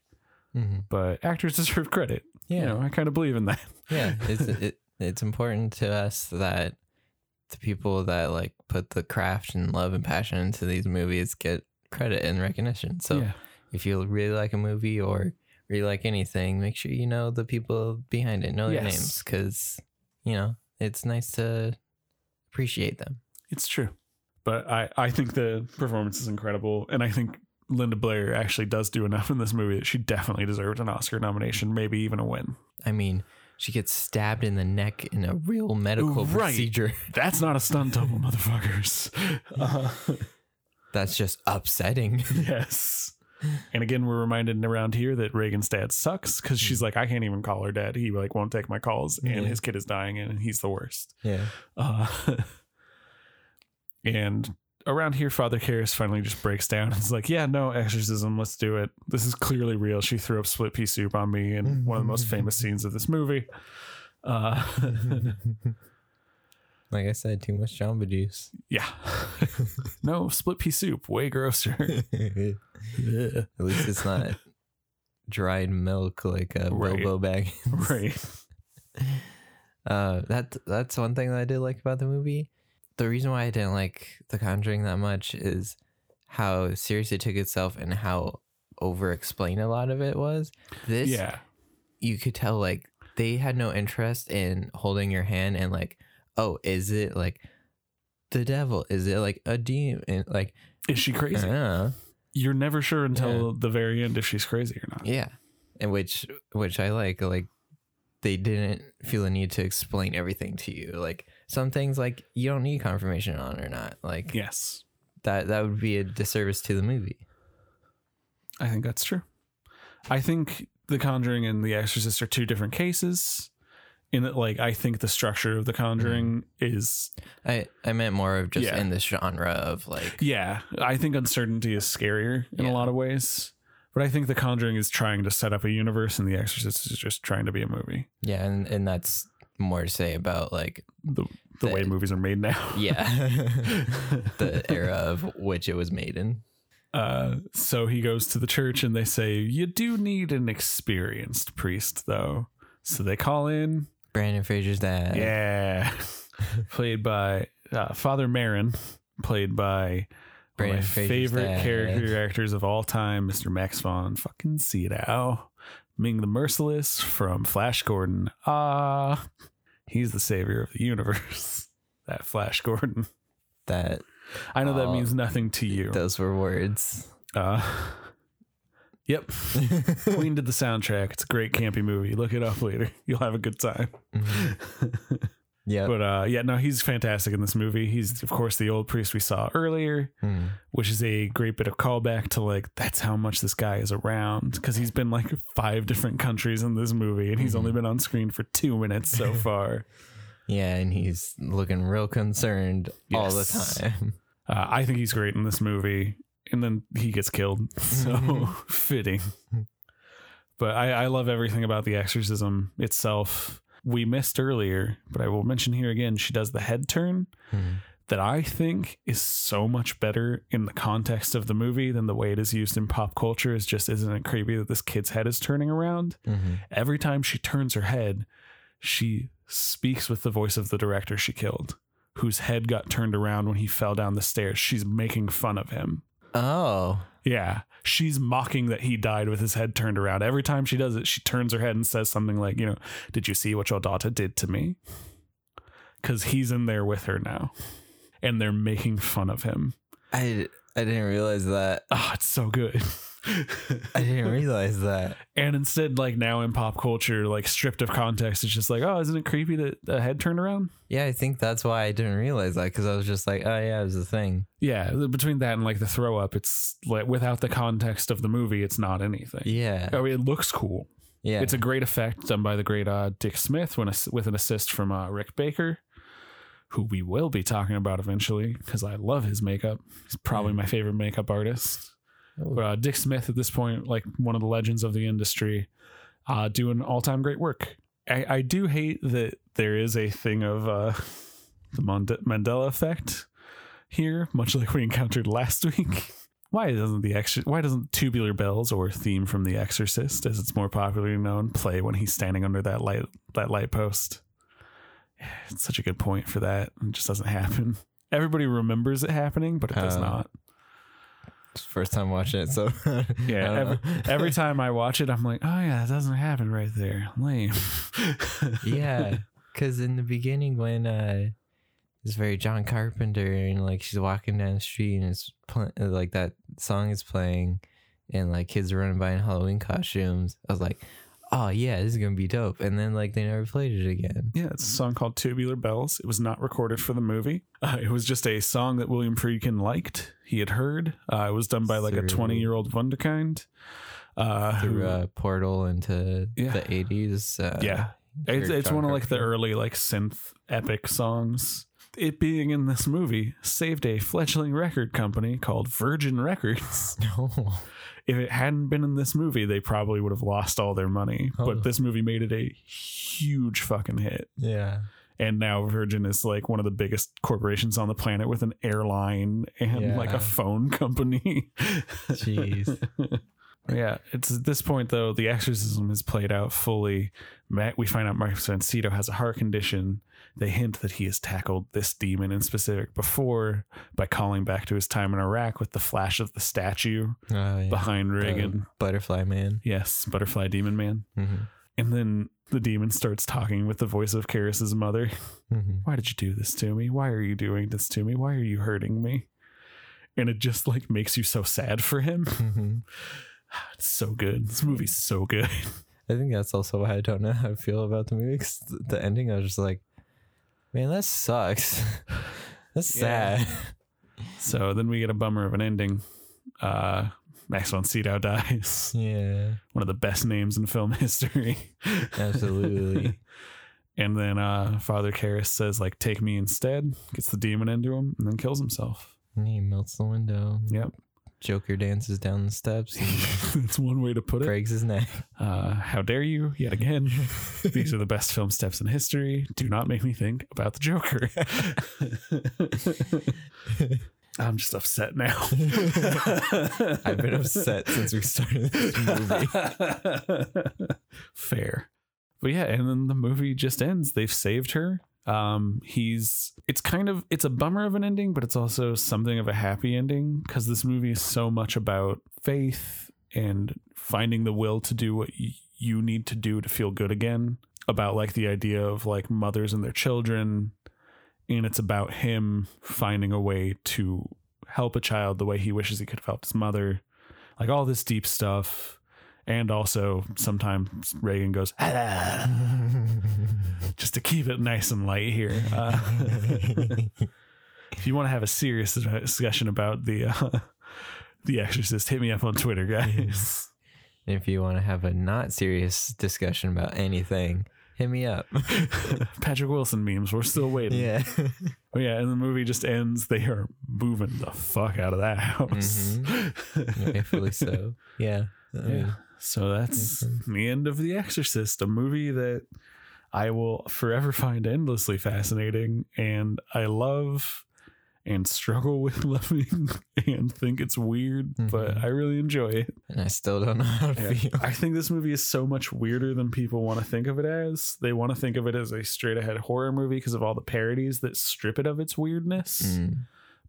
hmm But actors deserve credit. Yeah. You know, I kind of believe in that. Yeah. It's it, it's important to us that the people that like put the craft and love and passion into these movies get credit and recognition. So yeah. if you really like a movie or really like anything, make sure you know the people behind it, know their Yes. names, because you know it's nice to appreciate them. It's true. But I, I think the performance is incredible. And I think Linda Blair actually does do enough in this movie that she definitely deserved an Oscar nomination, maybe even a win. I mean, she gets stabbed in the neck in a real medical Right. procedure. That's not a stunt double, motherfuckers. Uh, That's just upsetting. yes. And again, we're reminded around here that Regan's dad sucks because she's like, I can't even call her dad. He like won't take my calls, and Yeah. his kid is dying, and he's the worst. yeah. Uh, and around here, Father Karras finally just breaks down and is like, Yeah, no, exorcism, let's do it. This is clearly real. She threw up split pea soup on me in one of the most famous scenes of this movie. Uh, like I said, too much Jamba Juice. yeah. no, split pea soup, way grosser. At least it's not dried milk like a Right. Bilbo bag. right. Uh, that that's one thing that I did like about the movie. The reason why I didn't like The Conjuring that much is how serious it took itself and how over explained a lot of it was. This, Yeah. you could tell like they had no interest in holding your hand and like, oh, is it like the devil? Is it like a demon? Like, Is she crazy? uh, You're never sure until the very end if she's crazy or not. Yeah, and which which I like. Like they didn't feel the need to explain everything to you. Like some things, like you don't need confirmation on or not. Like Yes. that that would be a disservice to the movie. I think that's true. I think The Conjuring and The Exorcist are two different cases. In that, like, I think the structure of The Conjuring mm-hmm. is, I I meant more of just Yeah. in this genre of like yeah, I think uncertainty is scarier in a lot of ways. But I think The Conjuring is trying to set up a universe, and The Exorcist is just trying to be a movie. yeah, and and that's more to say about like The the The- way movies are made now. yeah the era of which it was made in. Uh, so he goes to the church, and they say you do need an experienced priest, though. So they call in Brendan Fraser's dad. Yeah. played by uh, Father Marin, played by one of Brendan my Fraser's favorite dad. character actors of all time, Mr. Max von fucking Sydow. Ming the Merciless from Flash Gordon. Ah, he's the savior of the universe. That Flash Gordon. that I know that Oh, means nothing to you. those were words. Uh, Yep. Queen did the soundtrack. It's a great campy movie. Look it up later. You'll have a good time. Yeah. But uh yeah, no, he's fantastic in this movie. He's of course the old priest we saw earlier, Mm. which is a great bit of callback to like that's how much this guy is around because he's been like five different countries in this movie and he's only been on screen for two minutes so far. Yeah, and he's looking real concerned all the time. Uh, I think he's great in this movie, and then he gets killed. So fitting. But I, I love everything about the exorcism itself. We missed earlier, but I will mention here again. She does the head turn Mhm. that I think is so much better in the context of the movie than the way it is used in pop culture. Is just isn't it creepy that this kid's head is turning around? Mhm. Every time she turns her head, she speaks with the voice of the director she killed, whose head got turned around when he fell down the stairs. She's making fun of him. Oh. Yeah. She's mocking that he died with his head turned around. Every time she does it, she turns her head and says something like, you know, did you see what your daughter did to me? Because he's in there with her now. And they're making fun of him. I I didn't realize that. Oh, it's so good. I didn't realize that. and instead, like now in pop culture, like stripped of context, it's just like, oh, isn't it creepy that the head turned around? Yeah, I think that's why I didn't realize that because I was just like, oh yeah, it was a thing. Yeah, between that and like the throw up, it's like without the context of the movie, it's not anything. Yeah. I mean, it looks cool. Yeah. It's a great effect done by the great uh, Dick Smith when ass- with an assist from uh, Rick Baker, who we will be talking about eventually because I love his makeup. He's probably my favorite makeup artist. But uh, Dick Smith at this point, like one of the legends of the industry, uh, doing all time great work. I, I do hate that there is a thing of uh, the Mond- Mandela effect here, much like we encountered last week. Why doesn't the extra, Why doesn't Tubular Bells or theme from The Exorcist, as it's more popularly known, play when he's standing under that light that light post? It's such a good point for that. It just doesn't happen. Everybody remembers it happening, but it does Oh. not. First time watching it, so Yeah, every, every time I watch it, I'm like, oh yeah, that doesn't happen right there. Lame. yeah, because in the beginning when uh, it's very John Carpenter and like she's walking down the street and it's pl- like that song is playing and like kids are running by in Halloween costumes, I was like, oh yeah, this is gonna be dope. And then like they never played it again. Yeah, it's a song called Tubular Bells. It was not recorded for the movie. Uh, it was just a song that William Friedkin liked. He had heard. Uh, it was done by like a 20 year old Wunderkind. Uh, who- Through a portal into Yeah. the eighties. Uh, yeah, it's, it's one of like the early like synth epic songs. It being in this movie saved a fledgling record company called Virgin Records. No. if it hadn't been in this movie, they probably would have lost all their money. Oh. But this movie made it a huge fucking hit. Yeah. And now Virgin is like one of the biggest corporations on the planet with an airline and like a phone company. Jeez. yeah, it's at this point though, the exorcism is played out fully. Matt, we find out Max von Sydow has a heart condition. They hint that he has tackled this demon in specific before by calling back to his time in Iraq with the flash of the statue Oh, yeah. behind Regan. Butterfly Man. Yes, Butterfly Demon Man. hmm And then the demon starts talking with the voice of Karras's mother. hmm Why did you do this to me? Why are you doing this to me? Why are you hurting me? And it just like makes you so sad for him. hmm It's so good. This movie's so good. I think that's also why I don't know how to feel about the movie. the ending, I was just like, man, that sucks. That's Yeah. sad. So then we get a bummer of an ending. Uh Max von Sydow dies. yeah, One of the best names in film history. absolutely. and then uh Father Karras says, like, take me instead, gets the demon into him, and then kills himself. And he melts the window. Yep. Joker dances down the steps That's one way to put it. breaks his neck. Uh, how dare you, yet again. These are the best film steps in history. Do not make me think about the Joker. I'm just upset now. I've been upset since we started this movie. Fair. But yeah, and then the movie just ends. They've saved her. Um, he's it's kind of it's a bummer of an ending, but it's also something of a happy ending because this movie is so much about faith and finding the will to do what y- you need to do to feel good again. About like the idea of like mothers and their children, and it's about him finding a way to help a child the way he wishes he could have helped his mother. Like all this deep stuff And also sometimes Regan goes, "Ah," just to keep it nice and light here. Uh, if you want to have a serious discussion about the uh, the Exorcist, hit me up on Twitter, guys. if you want to have a not serious discussion about anything, hit me up. Patrick Wilson memes. We're still waiting. yeah. Oh, yeah, and the movie just ends. They are moving the fuck out of that house. Rightfully so. Yeah. Yeah. So that's the end of The Exorcist, a movie that I will forever find endlessly fascinating. And I love and struggle with loving and think it's weird, but I really enjoy it. and I still don't know how to feel. I think this movie is so much weirder than people want to think of it as. They want to think of it as a straight ahead horror movie because of all the parodies that strip it of its weirdness Mm.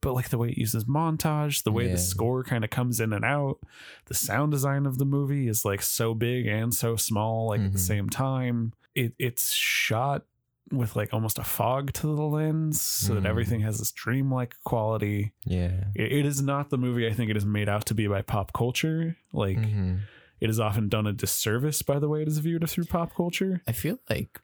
But like the way it uses montage, the way Yeah. the score kind of comes in and out, the sound design of the movie is like so big and so small, like at the Mhm. same time. It it's shot with like almost a fog to the lens, so that Mm. everything has this dreamlike quality. Yeah. It, it is not the movie I think it is made out to be by pop culture. Like Mhm. it is often done a disservice by the way it is viewed through pop culture. I feel like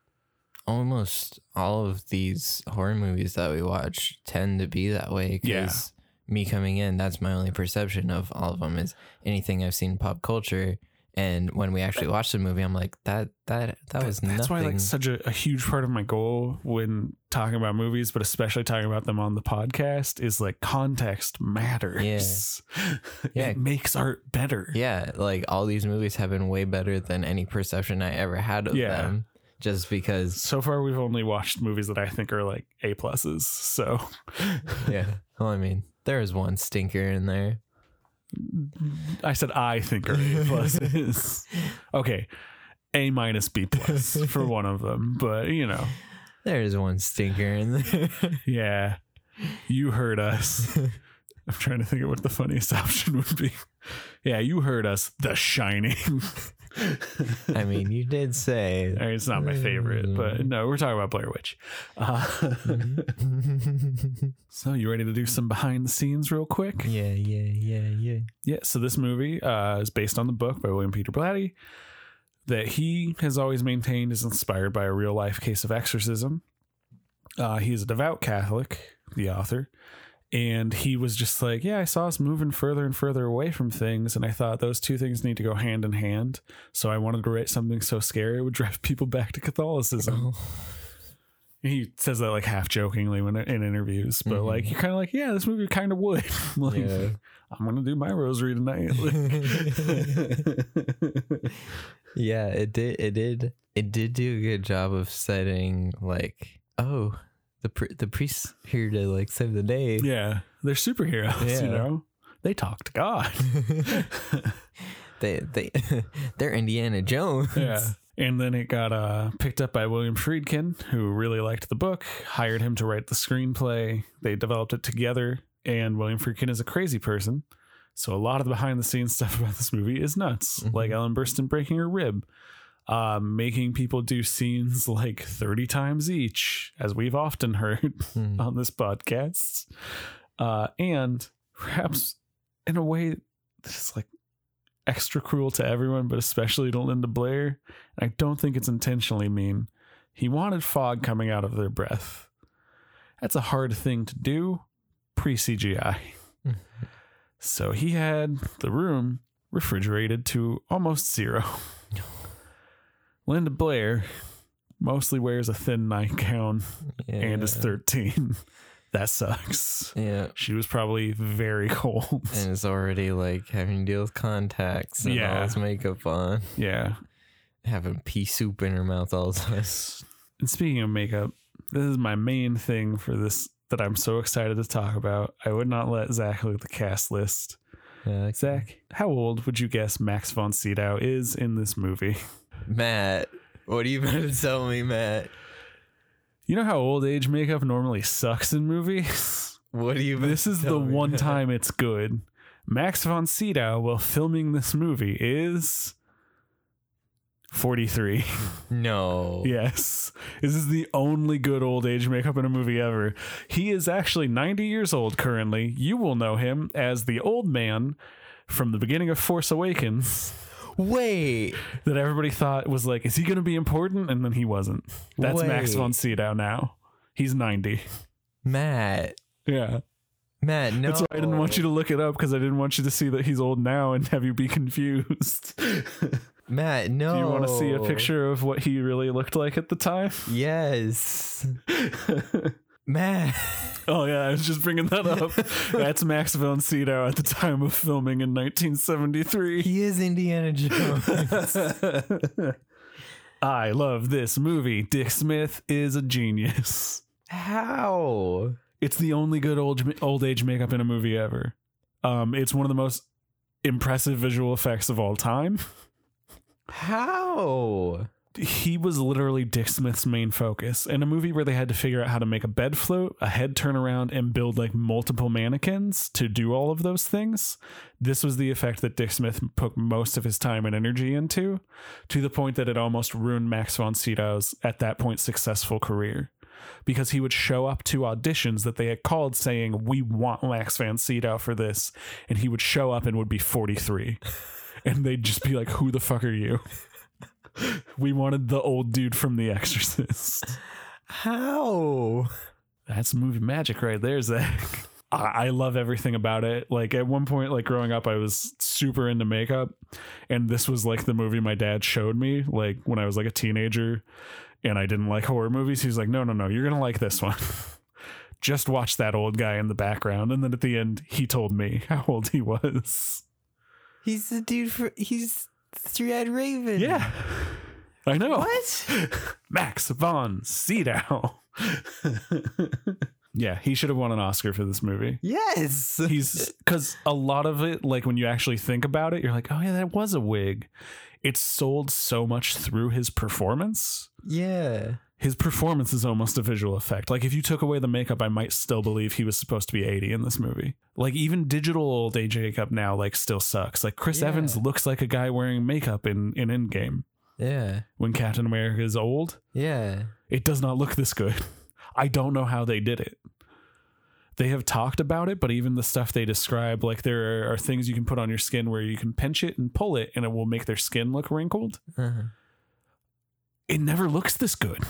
almost all of these horror movies that we watch tend to be that way Yeah. because me coming in, that's my only perception of all of them is anything I've seen pop culture. And when we actually watch the movie, I'm like, that that that was That's nothing. why like such a, a huge part of my goal when talking about movies, but especially talking about them on the podcast, is like context matters. Yeah. it makes art better. yeah, like all these movies have been way better than any perception I ever had of Yeah. them. Just because, So far, we've only watched movies that I think are like A pluses. So yeah. Well, I mean, there is one stinker in there. I said I think are A pluses. okay, A minus B plus for one of them, but you know, There is one stinker in there. yeah, you heard us. I'm trying to think of what the funniest option would be. Yeah, you heard us. The Shining. I mean, you did say. I mean, it's not my favorite, but no, we're talking about Blair Witch. Uh, so, you ready to do some behind the scenes real quick? yeah, yeah, yeah, yeah. Yeah. So, this movie uh, is based on the book by William Peter Blatty that he has always maintained is inspired by a real life case of exorcism. Uh, he is a devout Catholic, the author. And he was just like, Yeah, I saw us moving further and further away from things. And I thought those two things need to go hand in hand. So I wanted to write something so scary it would drive people back to Catholicism. He says that like half jokingly when in interviews, but Mhm. like you're kind of like, yeah, this movie kind of would. like, Yeah. I'm gonna do my rosary tonight. yeah, it did. It did. It did do a good job of setting like, oh, the pri- the priests here to like save the day. yeah, they're superheroes. Yeah. You know, they talk to God. they they they're Indiana Jones. yeah. And then it got uh, picked up by William Friedkin, who really liked the book, hired him to write the screenplay. They developed it together, and William Friedkin is a crazy person. So a lot of the behind the scenes stuff about this movie is nuts, Mhm. like Ellen Burstyn breaking her rib, uh, making people do scenes like 30 times each, as we've often heard Hmm. on this podcast. Uh, and perhaps in a way that's like extra cruel to everyone, but especially to Linda Blair. And I don't think it's intentionally mean. He wanted fog coming out of their breath. That's a hard thing to do pre CGI. Mhm. So he had the room refrigerated to almost zero. Linda Blair mostly wears a thin nightgown and is 13. that sucks. Yeah. She was probably very cold. And is already like having to deal with contacts and Yeah. all this makeup on, yeah. having pea soup in her mouth all the time. And speaking of makeup, this is my main thing for this that I'm so excited to talk about. I would not let Zach look at the cast list. Yeah, like, Zach, how old would you guess Max von Sydow is in this movie? Matt, what are you about to tell me, Matt? You know how old age makeup normally sucks in movies? What are you? this is the one time it's good. Max von Sydow, while filming this movie, is 43. No. Yes. This is the only good old age makeup in a movie ever. He is actually 90 years old currently. You will know him as the old man from the beginning of Force Awakens. Wait, that everybody thought was like, is he going to be important? And then he wasn't. That's Max von Sydow now. He's 90. Matt. Yeah. Matt, no. That's why I didn't want you to look it up because I didn't want you to see that he's old now and have you be confused. Matt, no. Do you want to see a picture of what he really looked like at the time? Yes. Matt. Oh yeah, I was just bringing that up. That's Max von Sydow at the time of filming in 1973. He is Indiana Jones. I love this movie. Dick Smith is a genius. How? It's the only good old old age makeup in a movie ever. Um, it's one of the most impressive visual effects of all time. How? He was literally Dick Smith's main focus in a movie where they had to figure out how to make a bed float, a head turnaround, and build like multiple mannequins to do all of those things. This was the effect that Dick Smith put most of his time and energy into, to the point that it almost ruined Max von Sydow's at that point successful career. Because he would show up to auditions that they had called saying, We want Max von Sydow for this. And he would show up and would be 43. and they'd just be like, Who the fuck are you? We wanted the old dude from The Exorcist. How? That's movie magic right there, Zach. I I love everything about it. Like at one point, like growing up, I was super into makeup, and this was like the movie my dad showed me, like when I was like a teenager, and I didn't like horror movies. He's like, "No, no, no, you're gonna like this one. Just watch that old guy in the background." And then at the end, he told me how old he was. He's the dude for. He's Three Eyed Raven. Yeah, I know. What? Max von Sydow. yeah, he should have won an Oscar for this movie. Yes. He's because a lot of it, like when you actually think about it, you're like, oh yeah, that was a wig. It's sold so much through his performance. Yeah. His performance is almost a visual effect. Like if you took away the makeup, I might still believe he was supposed to be 80 in this movie. Like even digital old age makeup now like still sucks. Like Chris Yeah. Evans looks like a guy wearing makeup in in Endgame. Yeah. When Captain America is old, Yeah. it does not look this good. I don't know how they did it. They have talked about it, but even the stuff they describe, like there are things you can put on your skin where you can pinch it and pull it and it will make their skin look wrinkled. Uh-huh. It never looks this good.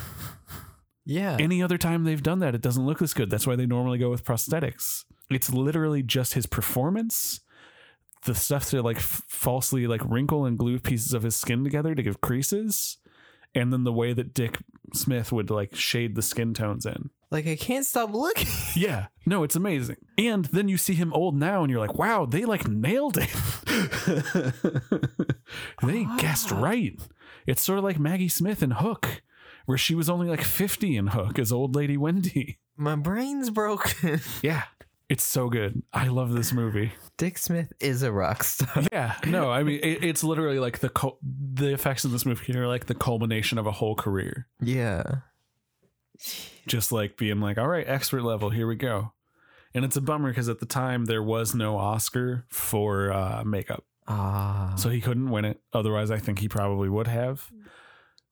Yeah. Any other time they've done that, it doesn't look this good. That's why they normally go with prosthetics. It's literally just his performance, the stuff to like f- falsely like wrinkle and glue pieces of his skin together to give creases, and then the way that Dick Smith would like shade the skin tones in. like I can't stop looking. Yeah, no, it's amazing. And then you see him old now, and you're like, wow, they like nailed it. they ah. guessed right. It's sort of like Maggie Smith in Hook, where she was only like 50 in Hook as old lady Wendy. My brain's broken. Yeah, it's so good. I love this movie. Dick Smith is a rock star. Yeah, no, I mean, it, it's literally like the cul- the effects in this movie are like the culmination of a whole career. Yeah. just like being like, all right, expert level, here we go. And it's a bummer because at the time there was no Oscar for uh, makeup, Ah. so he couldn't win it. Otherwise, I think he probably would have.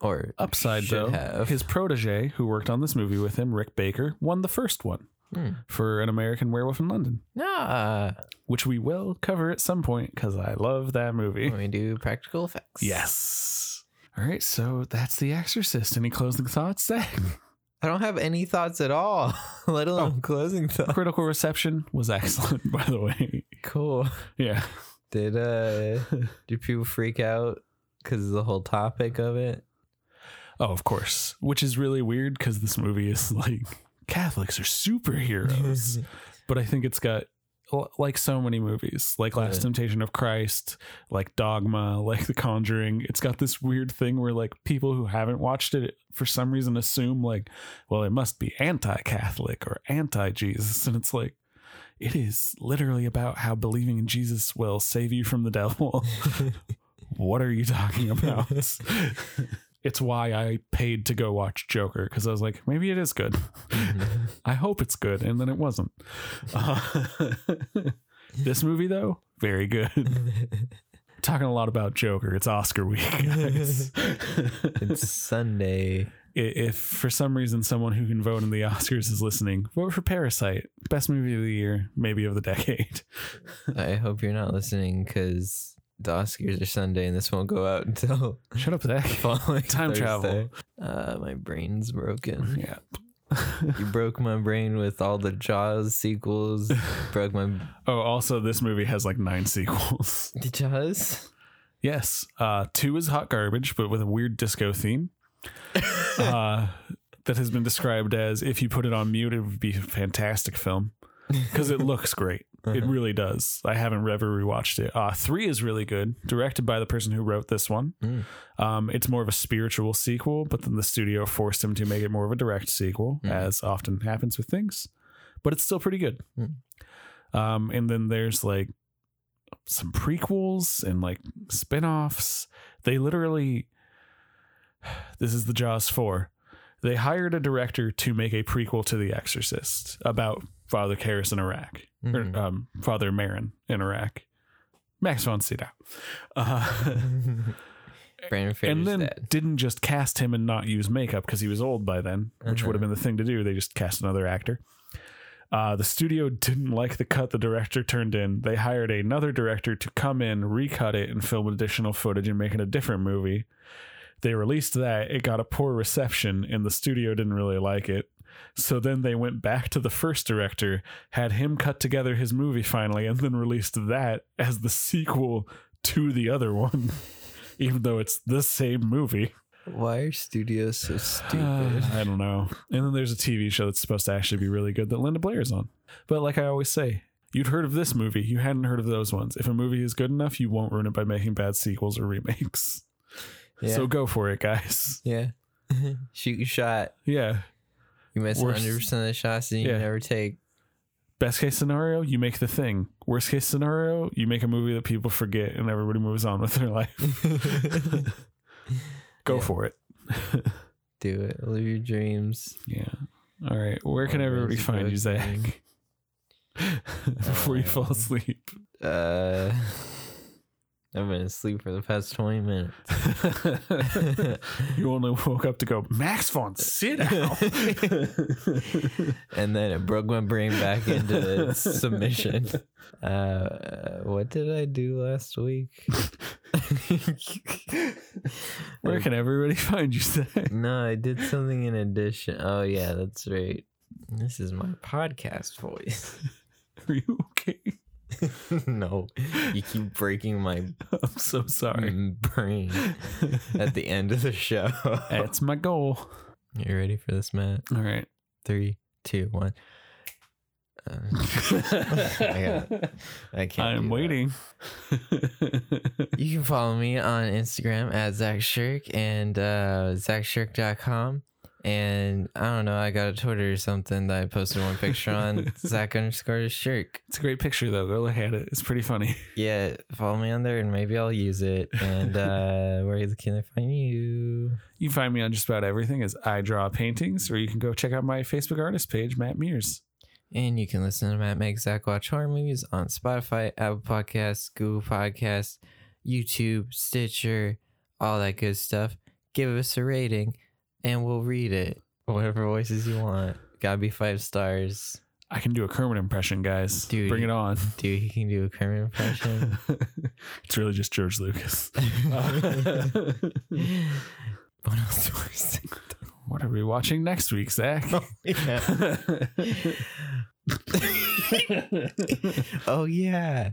or Upside though, have. his protege, who worked on this movie with him, Rick Baker, won the first one Hmm. for an American Werewolf in London, Nah. which we will cover at some point because I love that movie. When we do practical effects. Yes. All right, so that's The Exorcist. Any closing thoughts, Zach? I don't have any thoughts at all, let alone closing thoughts. Critical reception was excellent, by the way. Cool. Yeah. Did uh did people freak out because of the whole topic of it? Oh, of course. Which is really weird because this movie is like Catholics are superheroes. but I think it's got like so many movies, like Last Yeah. Temptation of Christ, like Dogma, like The Conjuring. It's got this weird thing where like people who haven't watched it for some reason assume like, well, it must be anti-Catholic or anti-Jesus, and it's like it is literally about how believing in Jesus will save you from the devil. what are you talking about? It's why I paid to go watch Joker because I was like, maybe it is good. I hope it's good, and then it wasn't. Uh, this movie, though, very good. Talking a lot about Joker. It's Oscar week, guys. it's Sunday. If for some reason someone who can vote in the Oscars is listening, vote for Parasite. Best movie of the year, maybe of the decade. I hope you're not listening because the Oscars are Sunday, and this won't go out until Shut up, Zach. following Time travel. Uh, my brain's broken. Yeah. you broke my brain with all the Jaws sequels. broke my Oh, also, this movie has like nine sequels. the Jaws. yes. Uh, two is hot garbage, but with a weird disco theme. uh, that has been described as if you put it on mute, it would be a fantastic film because it looks great. It really does. I haven't ever rewatched it. Uh, three is really good, directed by the person who wrote this one. Mm. Um, it's more of a spiritual sequel, but then the studio forced him to make it more of a direct sequel, Mm. as often happens with things. But it's still pretty good. Mm. Um, and then there's like some prequels and like spin-offs. They literally this is the Jaws 4. They hired a director to make a prequel to The Exorcist about Father Karras in Iraq, Mhm. or um, Father Marin in Iraq. Max von Sydow. Uh, Brendan Fraser's and then dad. didn't just cast him and not use makeup because he was old by then, which would have been the thing to do. They just cast another actor. Uh, the studio didn't like the cut the director turned in. They hired another director to come in, recut it, and film additional footage and make it a different movie. They released that. It got a poor reception, and the studio didn't really like it. So then they went back to the first director, had him cut together his movie finally, and then released that as the sequel to the other one, even though it's the same movie. Why are studios so stupid? I don't know. And then there's a TV show that's supposed to actually be really good that Linda Blair is on. But like I always say, you'd heard of this movie, you hadn't heard of those ones. If a movie is good enough, you won't ruin it by making bad sequels or remakes. yeah. So go for it, guys. yeah. Shoot your shot. Yeah. You miss Worst- 100% of the shots that you Yeah. never take. Best case scenario, you make the thing. Worst case scenario, you make a movie that people forget and everybody moves on with their life. Go Yeah. for it. Do it. Live your dreams. Yeah. All right. Where can everybody find you. Zach? Before you fall Um, asleep. Uh, I've been asleep for the past 20 minutes. you only woke up to go, Max von Sydow. and then it broke my brain back into submission. Uh, what did I do last week? Where can everybody find you, Zach? no, I did something in addition. Oh, yeah, that's right. This is my podcast voice. Are you okay? no, you keep breaking my I'm so sorry. brain at the end of the show. That's my goal. You ready for this, Matt? All right. Three, two, one. Uh, I, I can't. I am waiting. You can follow me on Instagram at Zach Shirk and uh, ZachShirk.com. And I don't know, I got a Twitter or something that I posted one picture on Zach underscore Shirk. It's a great picture, though. Go look at it. It's pretty funny. Yeah, follow me on there and maybe I'll use it. And uh, where can I find you? You can find me on just about everything as I draw paintings, or you can go check out my Facebook artist page, Matt Mears. And you can listen to Matt Make Zach Watch Horror Movies on Spotify, Apple Podcasts, Google Podcasts, YouTube, Stitcher, all that good stuff. Give us a rating and we'll read it. Whatever voices you want. Gotta be five stars. I can do a Kermit impression, guys. Dude. Bring it on. Dude, he can do a Kermit impression. it's really just George Lucas. what else do I say? what are we watching next week, Zach? Oh, Yeah. oh yeah.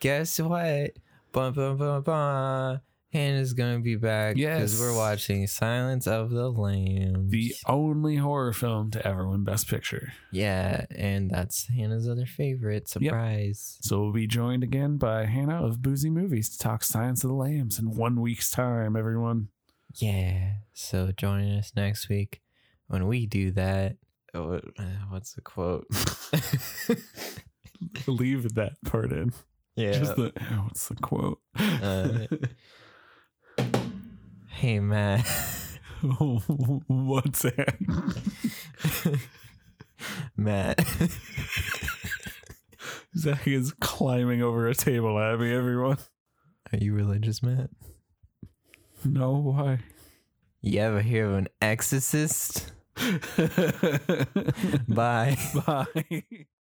Guess what? Bum bum bum bum. Hannah's gonna be back Yes. we're watching Silence of the Lambs. the only horror film to ever win Best Picture. yeah, and that's Hannah's other favorite. Surprise. So we'll be joined again by Hannah of Boozy Movies to talk Silence of the Lambs in one week's time, everyone. Yeah. So join us next week when we do that. Oh, uh, what's the quote? Leave that part in. yeah. Just the what's the quote? Uh, hey Matt. what's that? Matt. Zach is climbing over a table at me, everyone. Are you religious, Matt? No, why? You ever hear of an exorcist? Bye. Bye.